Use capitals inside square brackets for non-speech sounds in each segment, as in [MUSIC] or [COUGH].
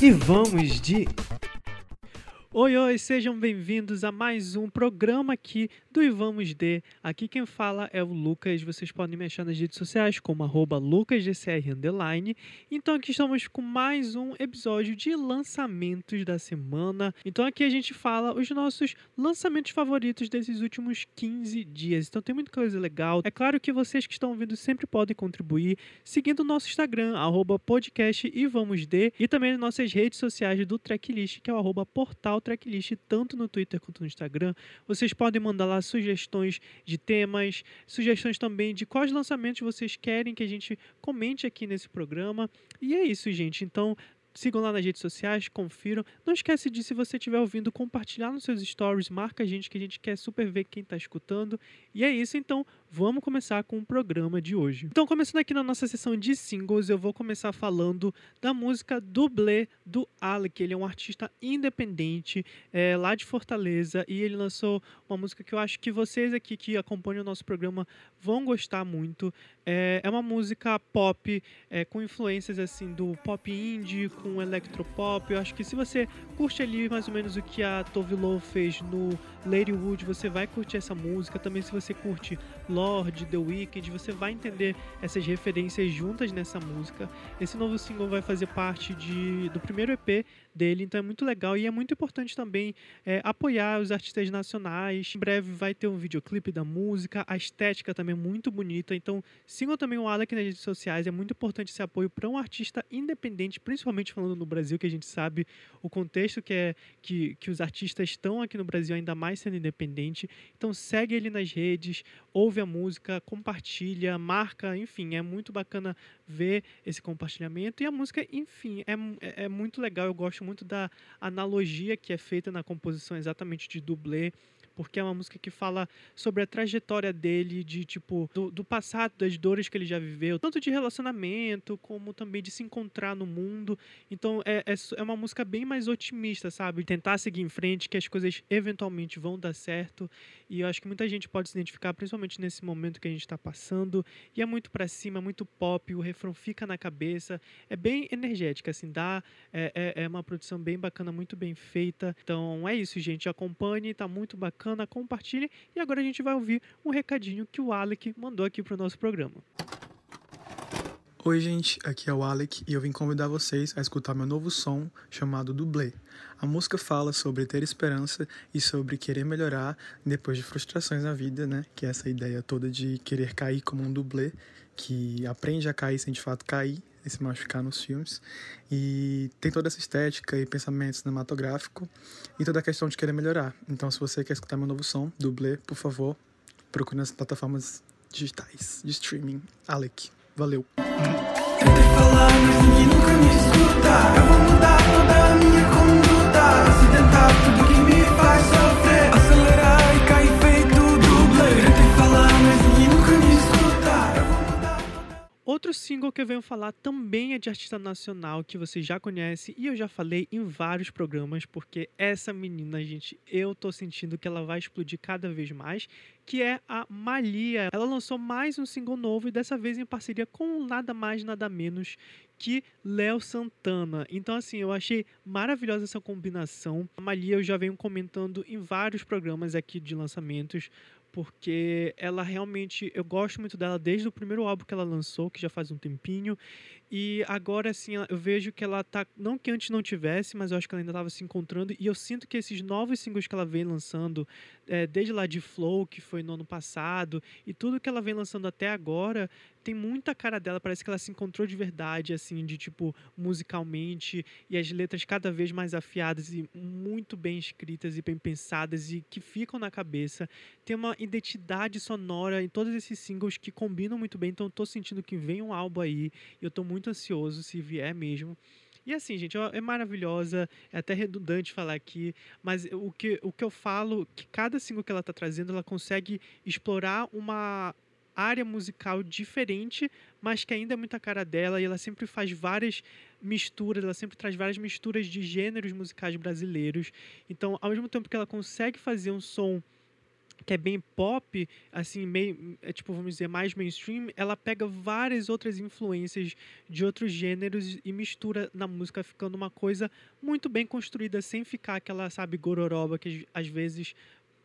E vamos de Oi, oi, sejam bem-vindos a mais um programa aqui do E Vamos De. Aqui quem fala é o Lucas, vocês podem me achar nas redes sociais como lucasdcr Então aqui estamos com mais um episódio de lançamentos da semana. Então aqui a gente fala os nossos lançamentos favoritos desses últimos 15 dias. Então tem muita coisa legal. É claro que vocês que estão ouvindo sempre podem contribuir seguindo o nosso Instagram, arroba podcast e vamos de, e também nas nossas redes sociais do Tracklist, que é o portal tracklist tanto no Twitter quanto no Instagram. Vocês podem mandar lá sugestões de temas, sugestões também de quais lançamentos vocês querem que a gente comente aqui nesse programa. E é isso, gente. Então, Sigam lá nas redes sociais, confiram. Não esquece de, se você estiver ouvindo, compartilhar nos seus stories, marca a gente que a gente quer super ver quem está escutando. E é isso, então vamos começar com o programa de hoje. Então, começando aqui na nossa sessão de singles, eu vou começar falando da música Dublê do Alec. Ele é um artista independente é, lá de Fortaleza e ele lançou uma música que eu acho que vocês aqui que acompanham o nosso programa vão gostar muito. É, é uma música pop é, com influências assim do pop indie, com electropop. Eu acho que se você curte ali mais ou menos o que a Tove Lo fez no Ladywood, você vai curtir essa música. Também se você curte Lorde, The Weeknd, você vai entender essas referências juntas nessa música. Esse novo single vai fazer parte de, do primeiro EP dele, então é muito legal e é muito importante também é, apoiar os artistas nacionais. Em breve vai ter um videoclipe da música, a estética também é muito bonita, então sigam também o Alec nas redes sociais, é muito importante esse apoio para um artista independente, principalmente falando no Brasil, que a gente sabe o contexto que é que, que os artistas estão aqui no Brasil, ainda mais sendo independente. Então segue ele nas redes, ouve a música, compartilha, marca, enfim, é muito bacana ver esse compartilhamento. E a música, enfim, é, é, é muito legal. Eu gosto muito da analogia que é feita na composição exatamente de dublê porque é uma música que fala sobre a trajetória dele, de tipo, do, do, passado, das dores que ele já viveu, tanto de relacionamento, como também de se encontrar no mundo. Então é, é, é uma música bem mais otimista, sabe? Tentar seguir em frente, que as coisas eventualmente vão dar certo. E eu acho que muita gente pode se identificar, principalmente nesse momento que a gente está passando. E é muito para cima, é muito pop, o refrão fica na cabeça. É bem energética, assim, dá. É, é, é uma produção bem bacana, muito bem feita. Então é isso, gente. Acompanhe, tá muito bacana bacana, compartilhe. E agora a gente vai ouvir um recadinho que o Alec mandou aqui para o nosso programa. Oi, gente, aqui é o Alec e eu vim convidar vocês a escutar meu novo som chamado Dublê. A música fala sobre ter esperança e sobre querer melhorar depois de frustrações na vida, né? Que é essa ideia toda de querer cair como um dublê, que aprende a cair sem de fato cair e se machucar nos filmes. E tem toda essa estética e pensamento cinematográfico e toda a questão de querer melhorar. Então, se você quer escutar meu novo som, dublê, por favor, procure nas plataformas digitais de streaming. Alec, valeu. Tentei falar, mas ninguém nunca me escuta. Que eu venho falar também é de artista nacional que você já conhece e eu já falei em vários programas, porque essa menina, gente, eu tô sentindo que ela vai explodir cada vez mais, que é a Malia. Ela lançou mais um single novo e dessa vez em parceria com nada mais, nada menos que Léo Santana. Então, assim, eu achei maravilhosa essa combinação. A Malia eu já venho comentando em vários programas aqui de lançamentos porque ela realmente eu gosto muito dela desde o primeiro álbum que ela lançou, que já faz um tempinho, e agora assim, eu vejo que ela tá, não que antes não tivesse, mas eu acho que ela ainda estava se encontrando e eu sinto que esses novos singles que ela vem lançando, é, desde lá de Flow, que foi no ano passado, e tudo que ela vem lançando até agora, tem muita cara dela, parece que ela se encontrou de verdade, assim, de tipo, musicalmente, e as letras cada vez mais afiadas e muito bem escritas e bem pensadas e que ficam na cabeça. Tem uma identidade sonora em todos esses singles que combinam muito bem, então eu tô sentindo que vem um álbum aí, e eu tô muito ansioso se vier mesmo. E assim, gente, é maravilhosa, é até redundante falar aqui, mas o que, o que eu falo, que cada single que ela está trazendo, ela consegue explorar uma área musical diferente, mas que ainda é muita cara dela e ela sempre faz várias misturas, ela sempre traz várias misturas de gêneros musicais brasileiros. Então, ao mesmo tempo que ela consegue fazer um som que é bem pop, assim, meio, é, tipo, vamos dizer, mais mainstream, ela pega várias outras influências de outros gêneros e mistura na música, ficando uma coisa muito bem construída, sem ficar aquela, sabe, gororoba que às vezes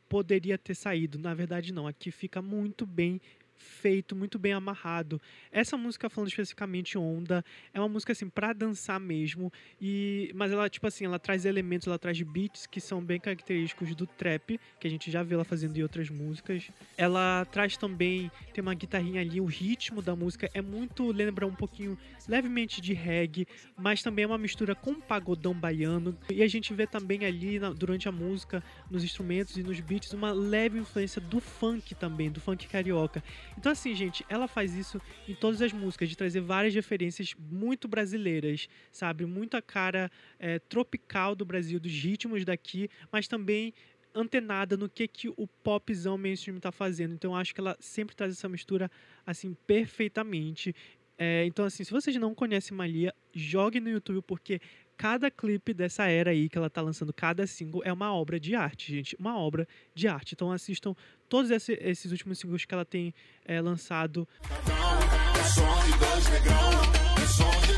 poderia ter saído. Na verdade, não. Aqui fica muito bem feito, muito bem amarrado. Essa música falando especificamente Onda, é uma música assim para dançar mesmo e mas ela tipo assim, ela traz elementos, ela traz beats que são bem característicos do trap, que a gente já viu ela fazendo em outras músicas. Ela traz também tem uma guitarrinha ali, o ritmo da música é muito lembra um pouquinho levemente de reggae, mas também é uma mistura com pagodão baiano. E a gente vê também ali na, durante a música, nos instrumentos e nos beats uma leve influência do funk também, do funk carioca. Então, assim, gente, ela faz isso em todas as músicas, de trazer várias referências muito brasileiras, sabe? Muita cara é, tropical do Brasil, dos ritmos daqui, mas também antenada no que, que o popzão mainstream está fazendo. Então, eu acho que ela sempre traz essa mistura, assim, perfeitamente. É, então, assim, se vocês não conhecem Malia, jogue no YouTube, porque cada clipe dessa era aí que ela tá lançando, cada single, é uma obra de arte, gente. Uma obra de arte. Então assistam todos esse, esses últimos singles que ela tem é, lançado.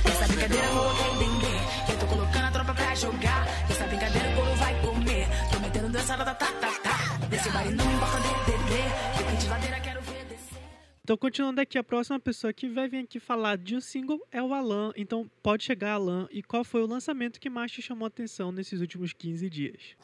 Essa brincadeira vou entender. Eu tô colocando a tropa pra jogar. Essa brincadeira o povo vai comer. Tô metendo dança, tá, tá, tá, tá. Desse bar não importa de ladeira, quero então, continuando aqui, a próxima pessoa que vai vir aqui falar de um single é o Alan. Então, pode chegar, Alan. E qual foi o lançamento que mais te chamou a atenção nesses últimos 15 dias?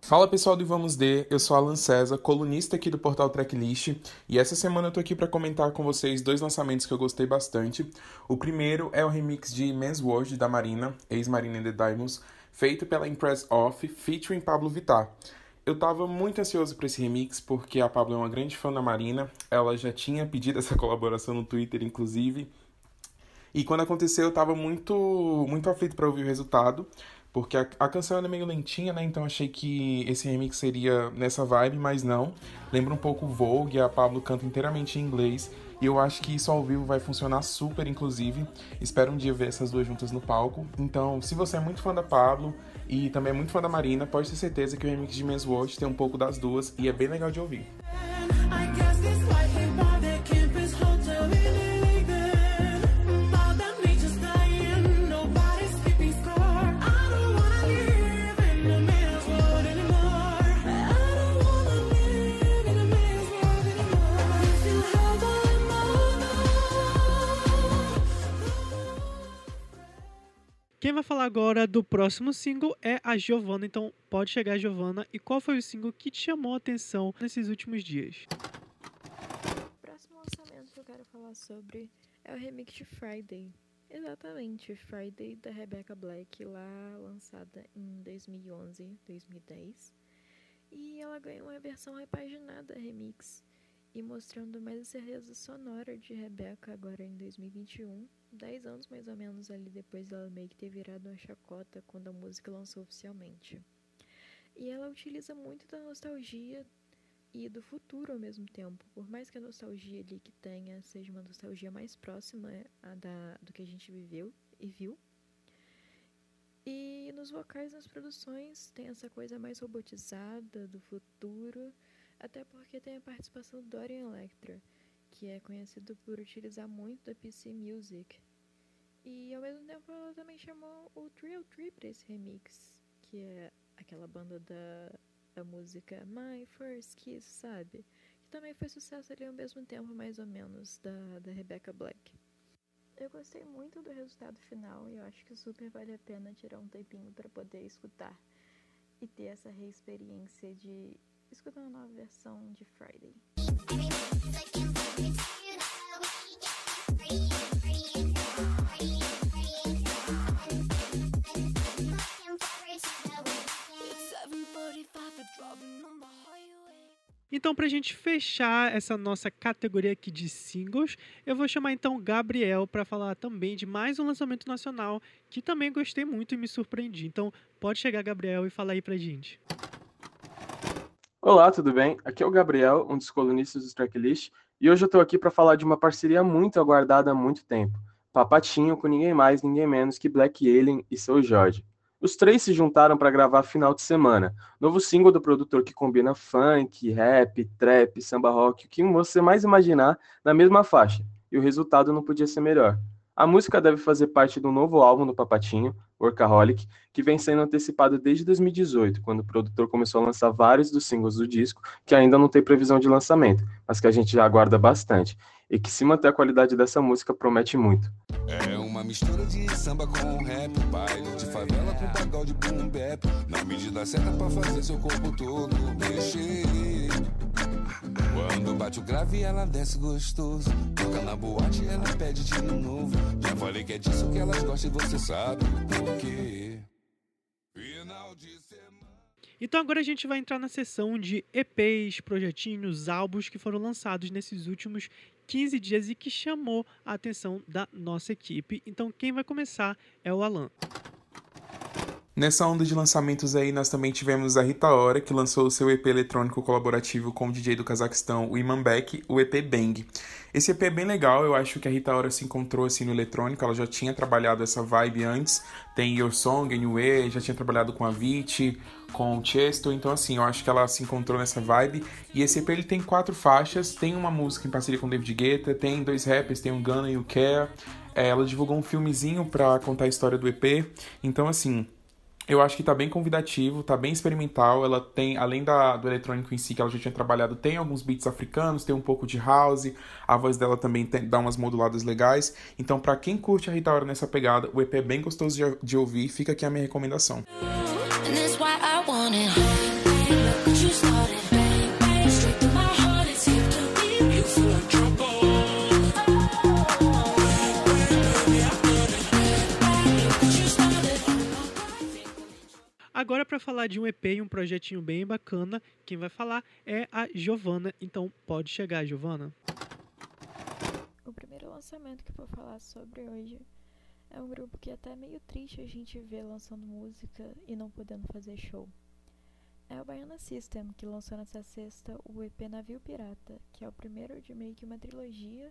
Fala pessoal do Vamos D, eu sou Alan César, colunista aqui do portal Tracklist, e essa semana eu tô aqui para comentar com vocês dois lançamentos que eu gostei bastante. O primeiro é o remix de Men's World da Marina, ex-Marina The Diamonds, feito pela Impress Off, featuring Pablo Vittar. Eu tava muito ansioso para esse remix porque a Pablo é uma grande fã da Marina. Ela já tinha pedido essa [LAUGHS] colaboração no Twitter, inclusive. E quando aconteceu, eu tava muito, muito aflito para ouvir o resultado, porque a, a canção é meio lentinha, né? Então achei que esse remix seria nessa vibe, mas não. Lembra um pouco o Vogue, a Pablo canta inteiramente em inglês. E eu acho que isso ao vivo vai funcionar super, inclusive. Espero um dia ver essas duas juntas no palco. Então, se você é muito fã da Pablo, e também é muito fã da Marina, pode ter certeza que o remix de Men's Watch tem um pouco das duas e é bem legal de ouvir. Falar agora do próximo single é a Giovanna, então pode chegar a Giovanna. E qual foi o single que te chamou a atenção nesses últimos dias? O próximo lançamento que eu quero falar sobre é o remix de Friday. Exatamente, Friday da Rebecca Black, lá lançada em 2011, 2010. E ela ganhou uma versão repaginada remix e mostrando mais a certeza sonora de Rebecca agora em 2021 10 anos mais ou menos ali depois dela meio que ter virado uma chacota quando a música lançou oficialmente. E ela utiliza muito da nostalgia e do futuro ao mesmo tempo. Por mais que a nostalgia ali que tenha seja uma nostalgia mais próxima a da, do que a gente viveu e viu. E nos vocais, nas produções, tem essa coisa mais robotizada do futuro, até porque tem a participação do Dorian Electra que é conhecido por utilizar muito da PC Music. E ao mesmo tempo ela também chamou o Trio Tree para esse remix, que é aquela banda da, da música My First Kiss, sabe? Que também foi sucesso ali ao mesmo tempo, mais ou menos, da, da Rebecca Black. Eu gostei muito do resultado final e eu acho que super vale a pena tirar um tempinho para poder escutar e ter essa reexperiência de escutar uma nova versão de Friday. Então, para a gente fechar essa nossa categoria aqui de singles, eu vou chamar então Gabriel para falar também de mais um lançamento nacional que também gostei muito e me surpreendi. Então, pode chegar, Gabriel, e falar aí para gente. Olá, tudo bem? Aqui é o Gabriel, um dos colunistas do Tracklist, e hoje eu estou aqui para falar de uma parceria muito aguardada há muito tempo. Papatinho com ninguém mais, ninguém menos que Black Alien e seu Jorge. Os três se juntaram para gravar Final de Semana, novo single do produtor que combina funk, rap, trap, samba rock, o que você mais imaginar na mesma faixa, e o resultado não podia ser melhor. A música deve fazer parte do novo álbum do Papatinho, Workaholic, que vem sendo antecipado desde 2018, quando o produtor começou a lançar vários dos singles do disco, que ainda não tem previsão de lançamento, mas que a gente já aguarda bastante, e que se manter a qualidade dessa música promete muito. É uma mistura de samba com rap, baile de favela com pagode boom bap, na medida certa pra fazer seu corpo todo mexer. Quando bate o grave, ela desce gostoso. Toca na boate, ela pede de novo. Já falei que é disso que elas gostam e você sabe por quê. Final de semana. Então agora a gente vai entrar na sessão de EPs, projetinhos, álbuns que foram lançados nesses últimos 15 dias e que chamou a atenção da nossa equipe. Então quem vai começar é o Alan. Nessa onda de lançamentos aí, nós também tivemos a Rita Ora, que lançou o seu EP eletrônico colaborativo com o DJ do Cazaquistão, o Imanbek, o EP Bang. Esse EP é bem legal, eu acho que a Rita Ora se encontrou assim no eletrônico, ela já tinha trabalhado essa vibe antes, tem Your Song, Anyway, já tinha trabalhado com a Avicii, com o Chesto, então assim, eu acho que ela se encontrou nessa vibe. E esse EP ele tem quatro faixas, tem uma música em parceria com David Guetta, tem dois rappers, tem o Gunna e o Care. É, ela divulgou um filmezinho pra contar a história do EP, então assim... Eu acho que tá bem convidativo, tá bem experimental. Ela tem, além da, do eletrônico em si, que ela já tinha trabalhado, tem alguns beats africanos, tem um pouco de house. A voz dela também tem, dá umas moduladas legais. Então, para quem curte a Rita Ora nessa pegada, o EP é bem gostoso de, de ouvir. Fica aqui a minha recomendação. And Agora para falar de um EP e um projetinho bem bacana, quem vai falar é a Giovana. Então pode chegar, Giovana. O primeiro lançamento que vou falar sobre hoje é um grupo que é até meio triste a gente ver lançando música e não podendo fazer show. É o Baiana System, que lançou nessa sexta o EP Navio Pirata, que é o primeiro de meio que uma trilogia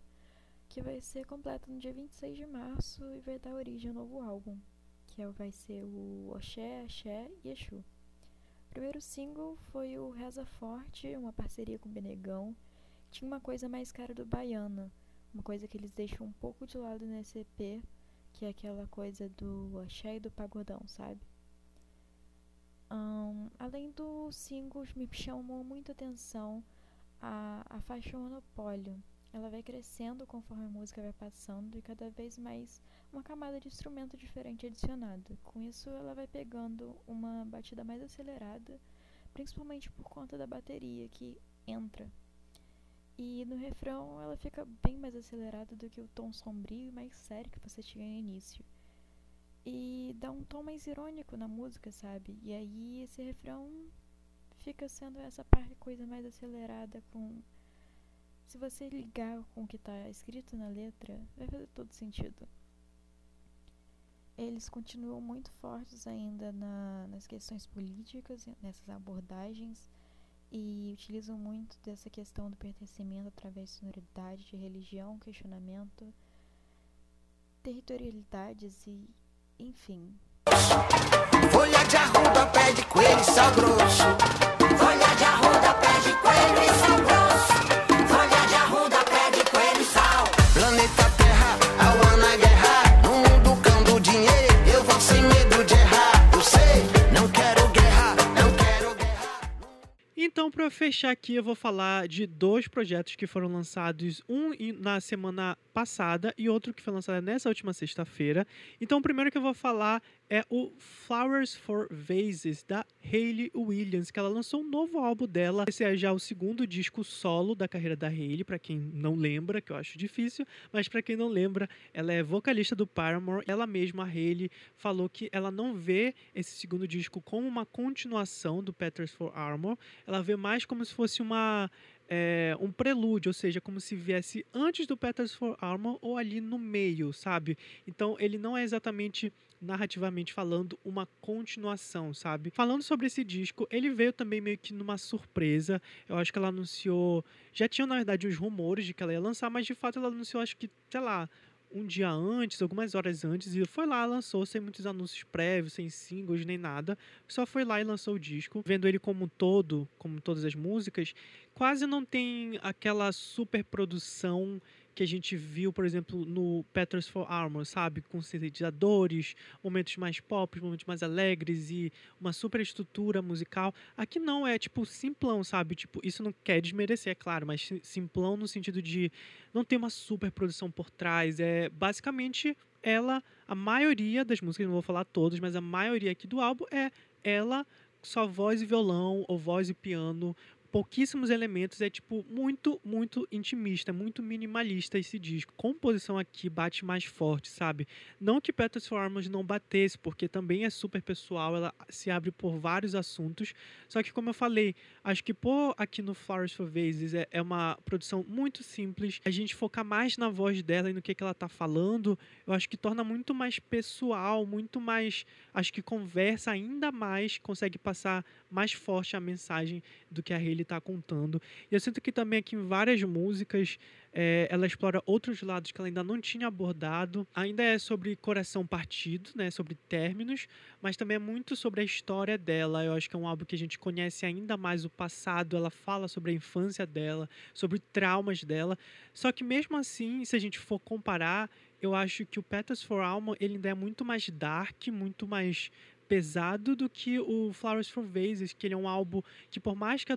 que vai ser completa no dia 26 de março e vai dar origem ao novo álbum, que vai ser o Oxé, Axé e Exu. O primeiro single foi o Reza Forte, uma parceria com o Benegão. Tinha uma coisa mais cara do Baiana, uma coisa que eles deixam um pouco de lado nesse EP, que é aquela coisa do axé e do pagodão, sabe? Ahn, além dos singles, me chamou muita atenção a, a faixa Monopólio. Ela vai crescendo conforme a música vai passando e cada vez mais uma camada de instrumento diferente adicionada. Com isso, ela vai pegando uma batida mais acelerada, principalmente por conta da bateria que entra. E no refrão ela fica bem mais acelerada do que o tom sombrio e mais sério que você tinha no início. E dá um tom mais irônico na música, sabe? E aí esse refrão fica sendo essa parte coisa mais acelerada com se você ligar com o que está escrito na letra, vai fazer todo sentido. Eles continuam muito fortes ainda na- nas questões políticas, nessas abordagens, e utilizam muito dessa questão do pertencimento através de sonoridade, de religião, questionamento, territorialidades e, enfim. Folha de pé de coelho grosso. Então, para fechar aqui, eu vou falar de dois projetos que foram lançados, um na semana passada e outro que foi lançado nessa última sexta-feira. Então, o primeiro que eu vou falar é o Flowers for Vases, da Hayley Williams, que ela lançou um novo álbum dela. Esse é já o segundo disco solo da carreira da Hayley, para quem não lembra, que eu acho difícil, mas para quem não lembra, ela é vocalista do Paramore. Ela mesma, a Hayley, falou que ela não vê esse segundo disco como uma continuação do Peters for Armor, ela vê mais como se fosse uma é, um prelúdio, ou seja, como se viesse antes do Peters for Armor ou ali no meio, sabe? Então ele não é exatamente narrativamente falando uma continuação, sabe? Falando sobre esse disco, ele veio também meio que numa surpresa. Eu acho que ela anunciou, já tinham na verdade os rumores de que ela ia lançar, mas de fato ela anunciou acho que, sei lá, um dia antes, algumas horas antes, e foi lá, lançou sem muitos anúncios prévios, sem singles nem nada. Só foi lá e lançou o disco. Vendo ele como um todo, como todas as músicas, quase não tem aquela super produção que a gente viu, por exemplo, no Petros for Armor, sabe? Com sintetizadores, momentos mais pop, momentos mais alegres e uma super estrutura musical. Aqui não, é tipo simplão, sabe? Tipo, isso não quer desmerecer, é claro, mas sim- simplão no sentido de não ter uma super produção por trás. É basicamente ela, a maioria das músicas, não vou falar todas, mas a maioria aqui do álbum é ela só voz e violão ou voz e piano pouquíssimos elementos, é tipo muito, muito intimista, muito minimalista esse disco. Composição aqui bate mais forte, sabe? Não que Petals for Arms não batesse, porque também é super pessoal, ela se abre por vários assuntos. Só que, como eu falei, acho que por aqui no Flowers for Vases é, é uma produção muito simples. A gente focar mais na voz dela e no que, que ela tá falando, eu acho que torna muito mais pessoal, muito mais. Acho que conversa ainda mais, consegue passar mais forte a mensagem do que a Hayley está contando. E eu sinto que também aqui em várias músicas é, ela explora outros lados que ela ainda não tinha abordado. Ainda é sobre coração partido, né, sobre términos, mas também é muito sobre a história dela. Eu acho que é um álbum que a gente conhece ainda mais o passado. Ela fala sobre a infância dela, sobre traumas dela. Só que mesmo assim, se a gente for comparar, eu acho que o Petals for Alma ele ainda é muito mais dark, muito mais pesado do que o Flowers for Vases, que ele é um álbum que por mais que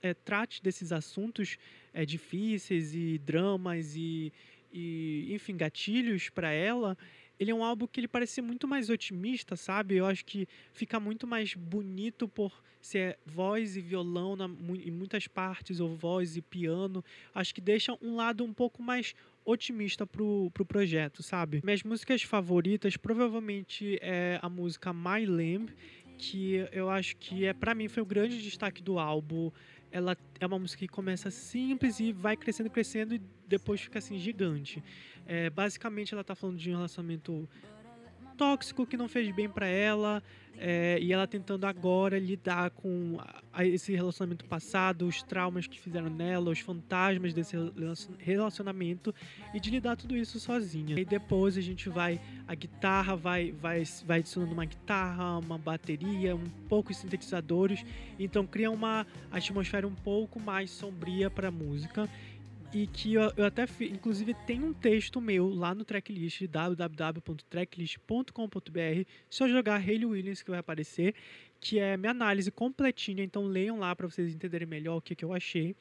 é, trate desses assuntos é, difíceis e dramas e, e enfim gatilhos para ela, ele é um álbum que ele parece muito mais otimista, sabe? Eu acho que fica muito mais bonito por ser voz e violão na, em muitas partes, ou voz e piano. Acho que deixa um lado um pouco mais otimista pro, pro projeto, sabe? Minhas músicas favoritas provavelmente é a música My Lamb, que eu acho que é para mim foi o grande destaque do álbum. Ela é uma música que começa simples e vai crescendo, crescendo e depois fica assim gigante. É, basicamente ela tá falando de um relacionamento tóxico que não fez bem para ela é, e ela tentando agora lidar com esse relacionamento passado, os traumas que fizeram nela, os fantasmas desse relacion- relacionamento e de lidar tudo isso sozinha. E depois a gente vai a guitarra vai vai vai adicionando uma guitarra, uma bateria, um pouco de sintetizadores, então cria uma atmosfera um pouco mais sombria para a música e que eu, eu até fi, inclusive tem um texto meu lá no tracklist www.tracklist.com.br só jogar Hayley Williams que vai aparecer que é minha análise completinha então leiam lá para vocês entenderem melhor o que, que eu achei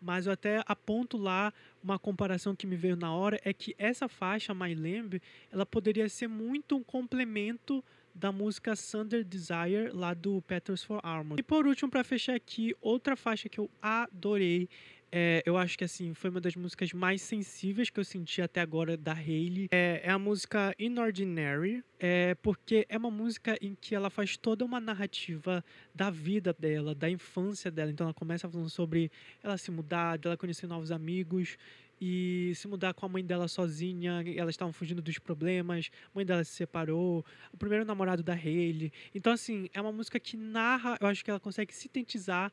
mas eu até aponto lá uma comparação que me veio na hora é que essa faixa My Lamb ela poderia ser muito um complemento da música Thunder Desire lá do Peters for Armor. E por último, para fechar aqui, outra faixa que eu adorei é, eu acho que assim foi uma das músicas mais sensíveis que eu senti até agora da Hayley. É, é a música Inordinary, é, porque é uma música em que ela faz toda uma narrativa da vida dela, da infância dela. Então ela começa falando sobre ela se mudar, dela conhecer novos amigos e se mudar com a mãe dela sozinha, elas estavam fugindo dos problemas, a mãe dela se separou, o primeiro namorado da Hayley. Então assim, é uma música que narra, eu acho que ela consegue sintetizar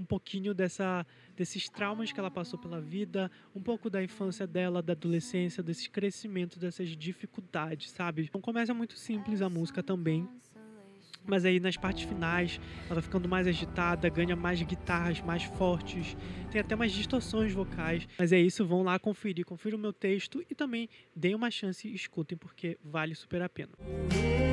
um pouquinho dessa, desses traumas que ela passou pela vida, um pouco da infância dela, da adolescência, desse crescimento, dessas dificuldades, sabe? Então começa muito simples a música também. Mas aí nas partes finais, ela vai ficando mais agitada, ganha mais guitarras mais fortes, tem até mais distorções vocais. Mas é isso, vão lá conferir, confiram o meu texto e também deem uma chance e escutem, porque vale super a pena. E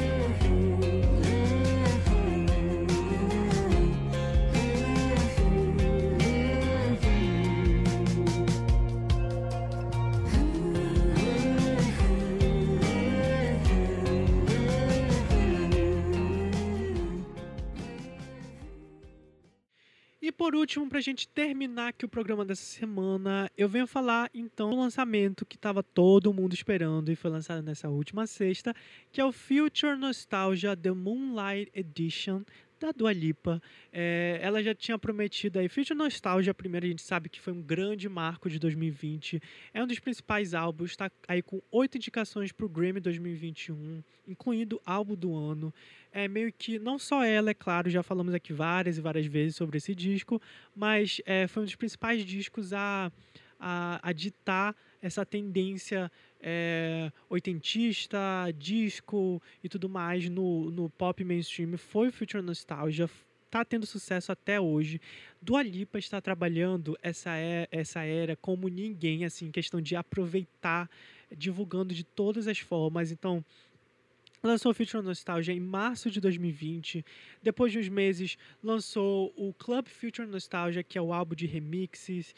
por último, pra gente terminar aqui o programa dessa semana, eu venho falar então do lançamento que tava todo mundo esperando e foi lançado nessa última sexta, que é o Future Nostalgia The Moonlight Edition da Dua Lipa. É, ela já tinha prometido aí Future Nostalgia, primeiro a gente sabe que foi um grande marco de 2020. É um dos principais álbuns, está aí com oito indicações para o Grammy 2021, incluindo álbum do ano. É meio que, não só ela, é claro, já falamos aqui várias e várias vezes sobre esse disco, mas é, foi um dos principais discos a, a, a ditar essa tendência é, oitentista, disco e tudo mais no, no pop mainstream foi o Future Nostalgia, está tendo sucesso até hoje. Dua Lipa está trabalhando essa, é, essa era como ninguém, assim, questão de aproveitar, divulgando de todas as formas. Então, lançou o Future Nostalgia em março de 2020. Depois de uns meses, lançou o Club Future Nostalgia, que é o álbum de remixes.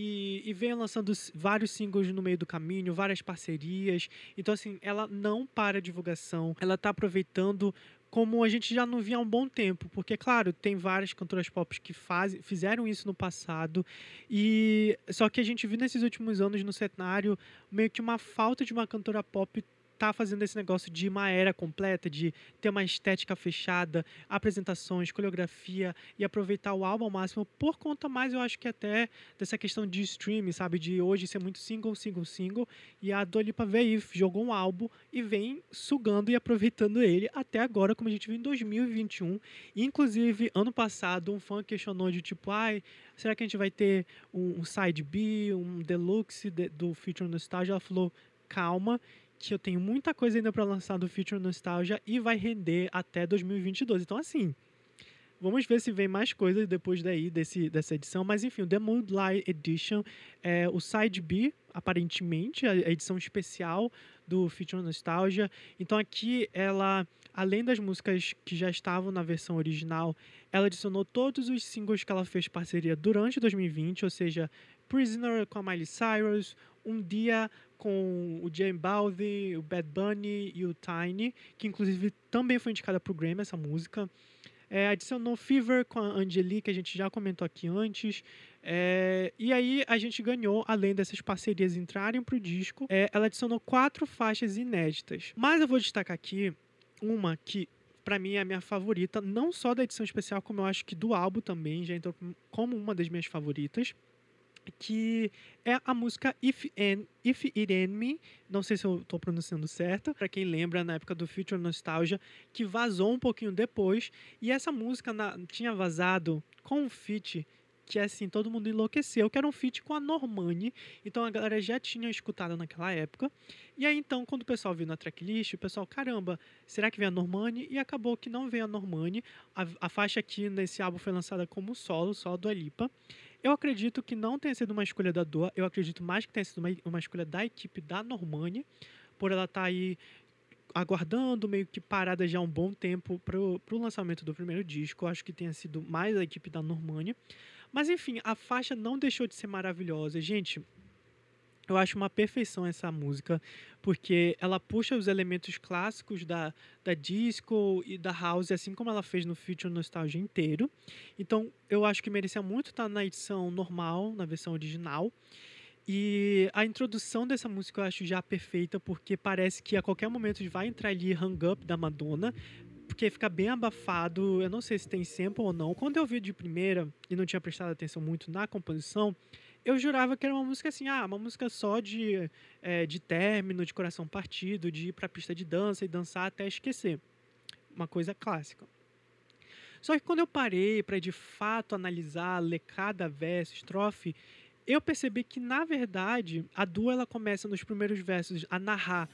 E, e vem lançando vários singles no meio do caminho, várias parcerias. Então, assim, ela não para a divulgação. Ela está aproveitando como a gente já não via há um bom tempo, porque claro, tem várias cantoras pop que faz, fizeram isso no passado, e só que a gente viu nesses últimos anos no cenário meio que uma falta de uma cantora pop tá fazendo esse negócio de uma era completa, de ter uma estética fechada, apresentações, coreografia e aproveitar o álbum ao máximo por conta mais, eu acho que até dessa questão de streaming, sabe, de hoje ser muito single, single, single, e a Dua Lipa veio, jogou um álbum e vem sugando e aproveitando ele até agora, como a gente viu em 2021. Inclusive, ano passado, um fã questionou de tipo, ai, será que a gente vai ter um, side B, um deluxe de- do Future Nostalgia? Ela falou, calma, que eu tenho muita coisa ainda para lançar do Future Nostalgia e vai render até 2022. Então, assim, vamos ver se vem mais coisas depois daí desse, dessa edição. Mas, enfim, o The Moonlight Edition é o Side B, aparentemente, a edição especial do Future Nostalgia. Então, aqui ela, além das músicas que já estavam na versão original, ela adicionou todos os singles que ela fez parceria durante 2020, ou seja, Prisoner com a Miley Cyrus, Um Dia com o Jane Balvin, o Bad Bunny e o Tiny, que inclusive também foi indicada para o Grammy essa música. É, adicionou Fever com a Angelique, que a gente já comentou aqui antes. É, e aí a gente ganhou, além dessas parcerias entrarem para o disco, é, ela adicionou quatro faixas inéditas. Mas eu vou destacar aqui uma que para mim é a minha favorita, não só da edição especial, como eu acho que do álbum também, já entrou como uma das minhas favoritas que é a música If, and, If It Ain't Me, não sei se eu estou pronunciando certo, para quem lembra na época do Future Nostalgia, que vazou um pouquinho depois, e essa música na- tinha vazado com um feat que assim, todo mundo enlouqueceu, que era um feat com a Normani, então a galera já tinha escutado naquela época, e aí então, quando o pessoal viu na tracklist, o pessoal, caramba, será que vem a Normani? E acabou que não veio a Normani, a, a faixa aqui nesse álbum foi lançada como solo, só do Alipa, eu acredito que não tenha sido uma escolha da Dua, eu acredito mais que tenha sido uma, uma escolha da equipe da Normani, por ela estar aí aguardando, meio que parada já há um bom tempo pro, pro lançamento do primeiro disco. Eu acho que tenha sido mais a equipe da Normani. Mas enfim, a faixa não deixou de ser maravilhosa. Gente, eu acho uma perfeição essa música, porque ela puxa os elementos clássicos da, da disco e da house, assim como ela fez no Future Nostalgia inteiro. Então, eu acho que merecia muito estar na edição normal, na versão original. E a introdução dessa música eu acho já perfeita, porque parece que a qualquer momento vai entrar ali Hang Up da Madonna, porque fica bem abafado. Eu não sei se tem sample ou não. Quando eu vi de primeira e não tinha prestado atenção muito na composição, eu jurava que era uma música assim, ah, uma música só de, é, de término, de coração partido, de ir pra pista de dança e dançar até esquecer. Uma coisa clássica. Só que quando eu parei para de fato analisar, ler cada verso, estrofe, eu percebi que na verdade a Dua ela começa nos primeiros versos a narrar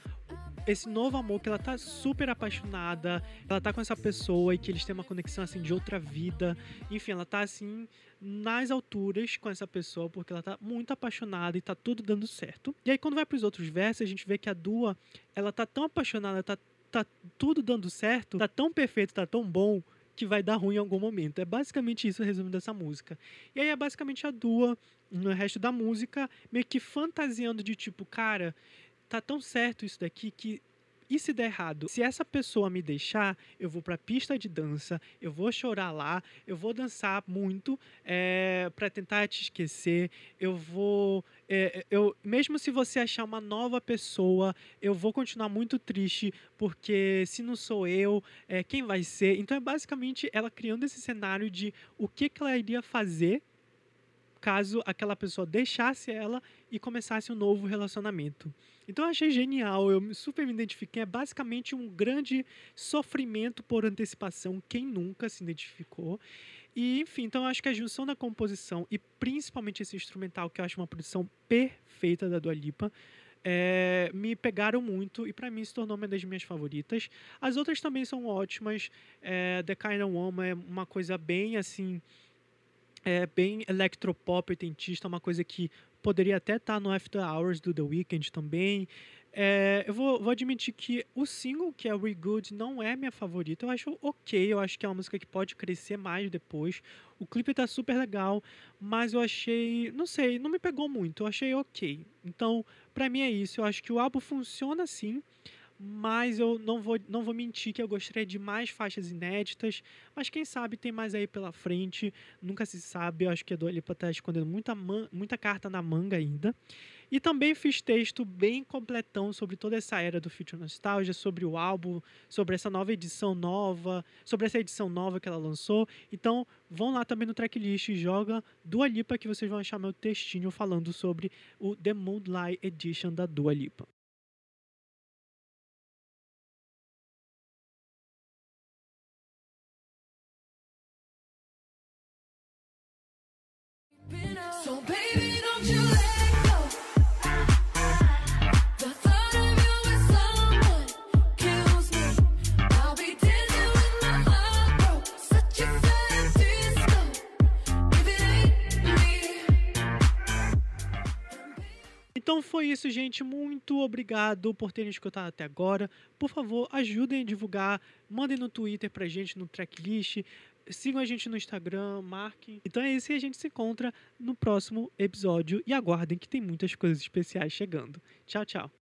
esse novo amor que ela tá super apaixonada, ela tá com essa pessoa e que eles têm uma conexão assim de outra vida. Enfim, ela tá assim nas alturas com essa pessoa porque ela tá muito apaixonada e tá tudo dando certo. E aí quando vai para os outros versos, a gente vê que a Dua, ela tá tão apaixonada, tá tá tudo dando certo, tá tão perfeito, tá tão bom que vai dar ruim em algum momento. É basicamente isso o resumo dessa música. E aí é basicamente a Dua, no resto da música, meio que fantasiando de tipo, cara, tá tão certo isso daqui que e se der errado? Se essa pessoa me deixar, eu vou pra pista de dança, eu vou chorar lá, eu vou dançar muito é, para tentar te esquecer, eu vou. é, eu, mesmo se você achar uma nova pessoa, eu vou continuar muito triste, porque se não sou eu, é, quem vai ser? Então é basicamente ela criando esse cenário de o que, que ela iria fazer caso aquela pessoa deixasse ela e começasse um novo relacionamento. Então eu achei genial, eu super me identifiquei. É basicamente um grande sofrimento por antecipação, quem nunca se identificou. E, enfim, então eu acho que a junção da composição e principalmente esse instrumental, que eu acho uma produção perfeita da Dua Lipa, é, me pegaram muito e para mim se tornou uma das minhas favoritas. As outras também são ótimas. É, The Kind of Woman é uma coisa bem assim, é bem electropop oitentista, uma coisa que poderia até estar no After Hours do The Weeknd também. É, eu vou, vou admitir que o single, que é We Good, não é minha favorita. Eu acho ok, eu acho que é uma música que pode crescer mais depois. O clipe tá super legal, mas eu achei, não sei, não me pegou muito. Eu achei ok. Então, pra mim é isso. Eu acho que o álbum funciona assim, mas eu não vou, não vou mentir que eu gostaria de mais faixas inéditas. Mas quem sabe tem mais aí pela frente. Nunca se sabe. Eu acho que a Dua Lipa tá escondendo muita, muita carta na manga ainda. E também fiz texto bem completão sobre toda essa era do Future Nostalgia, sobre o álbum, sobre essa nova edição nova, sobre essa edição nova que ela lançou. Então, vão lá também no tracklist e joga Dua Lipa que vocês vão achar meu textinho falando sobre o The Moonlight Edition da Dua Lipa. Então foi isso, gente. Muito obrigado por terem escutado até agora. Por favor, ajudem a divulgar. Mandem no Twitter pra gente, no tracklist. Sigam a gente no Instagram, marquem. Então é isso e a gente se encontra no próximo episódio. E aguardem que tem muitas coisas especiais chegando. Tchau, tchau.